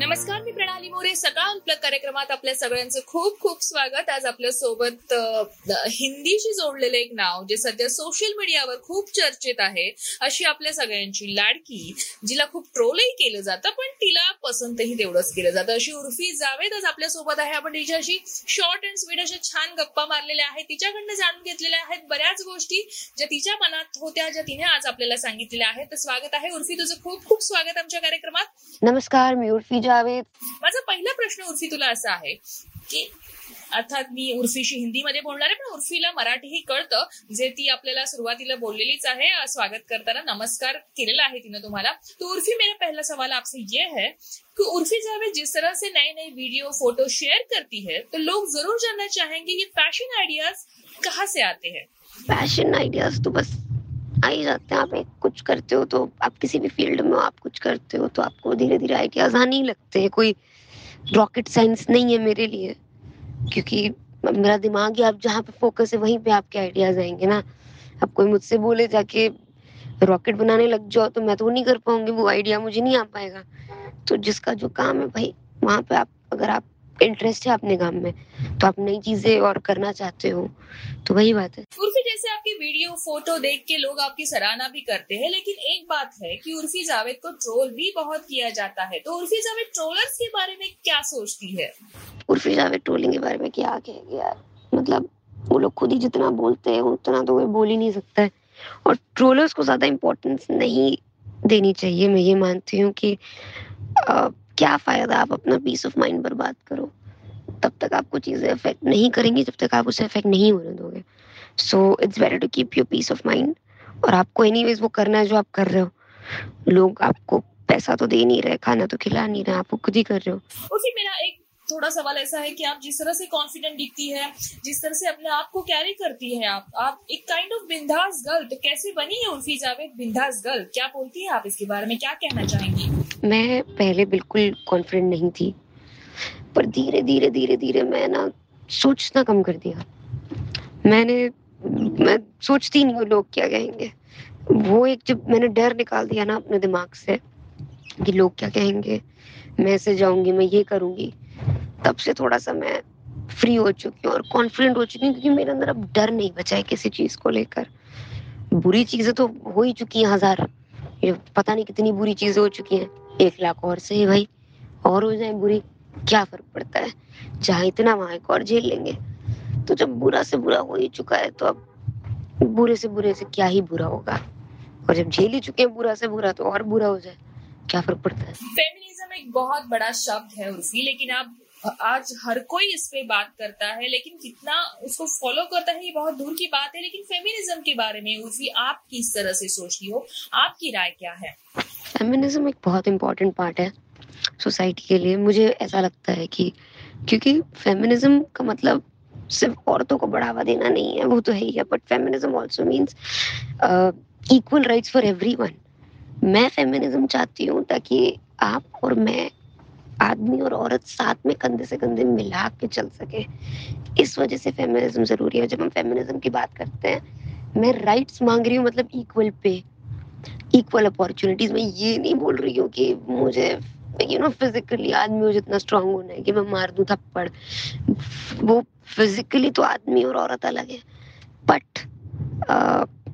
नमस्कार मी प्रणाली मोरे. सकाळ अनप्लग कार्यक्रमात आपल्या सगळ्यांचं खूप खूप स्वागत. आज आपल्यासोबत हिंदीशी जोडलेलं एक नाव जे सध्या सोशल मीडियावर खूप चर्चेत आहे अशी आपल्या सगळ्यांची लाडकी जिला खूप ट्रोलही केलं जातं पण तिला पसंतही तेवढंच केलं जातं. अशी उर्फी जावेद आज आपल्यासोबत आहे. आपण तिच्याशी शॉर्ट अँड स्वीट अशा छान गप्पा मारलेल्या आहेत. तिच्याकडनं जाणून घेतलेल्या आहेत बऱ्याच गोष्टी ज्या तिच्या मनात होत्या ज्या तिने आज आपल्याला सांगितलेल्या आहेत. तर स्वागत आहे. उर्फी तुझं खूप खूप स्वागत आमच्या कार्यक्रमात. नमस्कार मी उर्फी जावेद माझा पहिला प्रश्न उर्फी तुला असा आहे की अर्थात मी उर्फीशी हिंदीमध्ये बोलणार आहे पण उर्फीला मराठीही कळतं जे ती आपल्याला सुरुवातीला बोललेलीच आहे स्वागत करताना नमस्कार केलेला आहे तिने तुम्हाला. तो उर्फी मेरा पहला सवाल आपसे ये है कि उर्फी जावेद जिस तरह से नए नए वीडियो फ़ोटो शेयर करती है तो लोग ज़रूर जानना चाहेंगे ये फ़ैशन आइडियाज़ कहाँ से आते हैं? फ़ैशन आइडियाज़ तो बस आ ही जाते हैं, आप एक कुछ करते हो तो आप किसी भी फ़ील्ड में आप कुछ करते हो तो आपको धीरे धीरे आइडियाज़ आने ही लगते हैं। कोई रॉकेट साइंस नहीं है मेरे लिए, क्योंकि मेरा दिमाग ही, आप जहाँ पे फोकस है वहीं पे आपके आइडियाज़ आएँगे ना। अब कोई मुझसे बोले जाके रॉकेट बनाने लग जाओ तो मैं तो नहीं कर पाऊँगी, वो आइडिया मुझे नहीं आ पाएगा। तो जिसका जो काम है भाई, वहाँ पे आप, अगर आप इंटरेस्ट है अपने काम में तो आप नई चीज़ें और करना चाहते हो तो वही बात है। आपकी वीडियो फ़ोटो देख के लोग आपकी सराहना भी करते हैं लेकिन एक बात है कि उर्फी जावेद को ट्रोल भी बहुत किया जाता है। तो उर्फी जावेद ट्रोलर्स के बारे में क्या सोचती है? उर्फी जावेद ट्रोलिंग के बारे में क्या कहेंगे यार? मतलब वो लोग खुद ही जितना बोलते हैं उतना तो कोई बोल ही नहीं सकता है। और ट्रोलर्स को ज़्यादा इम्पोर्टेंस नहीं देनी चाहिए मैं ये मानती हूँ कि अ, क्या फ़ायदा आप अपना पीस ऑफ़ माइंड बर्बाद करो। तब तक आपको चीज़ें अफेक्ट नहीं करेंगी जब तक आप उसे अफेक्ट नहीं होने दोगे। So it's better to keep your peace of mind और आपको एनीवेज वो करना है जो आप कर रहे हो। लोग आपको पैसा तो दे नहीं रहे खाना तो खिला नहीं रहे आप खुद ही कर रहे हो। उर्फी मेरा एक थोड़ा सवाल ऐसा है कि आप जिस तरह से कॉन्फिडेंट दिखती है जिस तरह से अपने आप को कैरी करती है आप आप एक काइंड ऑफ़ बिंदास गर्ल तो कैसे बनी है उर्फी जावेद बिंदास गर्ल क्या बोलती है आप इसके बारे में? क्या कहना चाहेंगी? मैं पहले बिल्कुल कॉन्फिडेंट नहीं थी पर धीरे धीरे धीरे धीरे मैं ना सोचना कम कर दिया। मैंने मैं सोचती नहीं हूँ लोग क्या कहेंगे। वो एक जब मैंने डर निकाल दिया ना अपने दिमाग से कि लोग क्या कहेंगे, मैं ऐसे जाऊँगी, मैं ये करूँगी, तब से थोड़ा सा मैं फ्री हो चुकी हूँ और कॉन्फिडेंट हो चुकी हूँ क्योंकि मेरे अंदर अब डर नहीं बचा है किसी चीज़ को लेकर। बुरी चीज़ें तो हो ही चुकी हैं हज़ार। ये पता नहीं कितनी बुरी चीज़ें हो चुकी हैं। एक लाख और सही भाई। और हो जाए बुरी, क्या फ़र्क पड़ता है? जहाँ इतना वहाँ एक और झेल लेंगे। तो जब बुरा से बुरा हो ही चुका है तो अब बुरे से बुरे से क्या ही बुरा होगा? और जब झेल ही चुके हैं बुरा से बुरा तो और बुरा हो जाए क्या फ़र्क पड़ता है? फेमिनिज्म एक बहुत बड़ा शब्द है उर्फी लेकिन आप आज हर कोई इस पे बात करता है लेकिन कितना उसको फॉलो करता है ये बहुत दूर की बात है लेकिन फेमिनिज्म के बारे में उर्फी आप किस तरह से सोचती हो? आपकी राय क्या है? फेमिनिज्म एक बहुत इम्पोर्टेंट पार्ट है सोसाइटी के लिए। मुझे ऐसा लगता है कि क्योंकि फेमिनिज्म का मतलब सिर्फ़ औरतों को बढ़ावा देना नहीं है, वो तो है ही है but feminism also means equal rights for everyone मैं फेमिनिज्म चाहती हूँ ताकि आप और मैं आदमी और औरत साथ में कंधे से कंधे मिला के चल सके। इस वजह से फेमिनिज्म ज़रूरी है। जब हम फेमिनिज्म की बात करते हैं, मैं राइट्स मांग रही हूँ मतलब इक्वल पे इक्वल अपॉर्चुनिटीज़ मैं ये नहीं बोल रही हूँ कि मुझे यू नो फिजिकली आदमी मुझे इतना स्ट्रांग होना है कि मैं मार दूँ थप्पड़। वो फिजिकली तो आदमी और औरत अलग है बट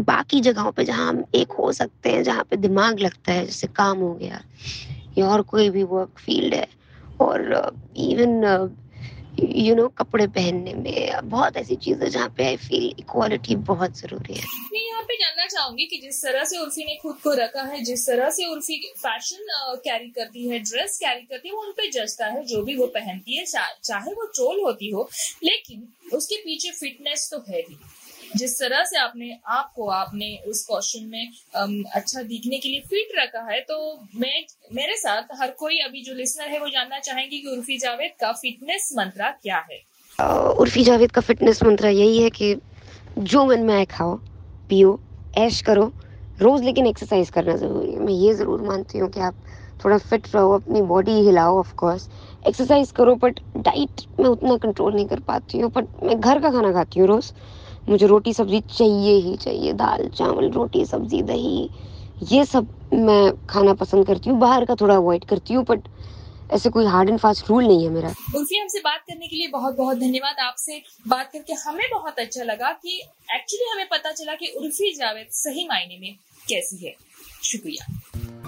बाकी जगहों पे जहाँ हम एक हो सकते हैं, जहाँ पे दिमाग लगता है, जैसे काम हो गया, या और कोई भी वर्क फ़ील्ड है, और इवन यू नो कपड़े पहनने में। बहुत ऐसी चीज़ें जहाँ पे आई फील इक्वालिटी बहुत ज़रूरी है। मैं यहाँ पे जानना चाहूँगी कि जिस तरह से उर्फी ने खुद को रखा है, जिस तरह से उर्फी फ़ैशन कैरी करती है ड्रेस कैरी करती है, वो उनपे जचता है, जो भी वो पहनती है चाहे वो चोल होती हो, लेकिन उसके पीछे फिटनेस तो है ही जिस तरह से आपने आपको आपने उस कॉस्ट्यूम में अम, अच्छा दिखने के लिए फिट रखा है तो मैं मेरे साथ हर कोई अभी जो लिसनर है वो जानना चाहेंगे कि उर्फी जावेद का फिटनेस मंत्रा क्या है। उर्फी जावेद का फिटनेस मंत्र यही है कि जो मन में आए खाओ पियो ऐश करो रोज लेकिन एक्सरसाइज करना ज़रूरी है। मैं ये ज़रूर मानती हूँ कि आप थोड़ा फिट रहो अपनी बॉडी हिलाओ ऑफ़ कोर्स एक्सरसाइज करो बट डाइट में उतना कंट्रोल नहीं कर पाती हूँ बट मैं घर का खाना खाती हूँ रोज। मुझे रोटी सब्ज़ी चाहिए ही चाहिए, दाल, चावल, रोटी, सब्ज़ी, दही। ये सब मैं खाना पसंद करती हूँ, बाहर का थोड़ा अवॉइड करती हूँ बट ऐसे कोई हार्ड एंड फास्ट रूल नहीं है मेरा। उर्फी हमसे बात करने के लिए बहुत बहुत धन्यवाद। आपसे बात करके हमें बहुत अच्छा लगा कि एक्चुअली हमें पता चला कि उर्फी जावेद सही मायने में कैसी है। शुक्रिया।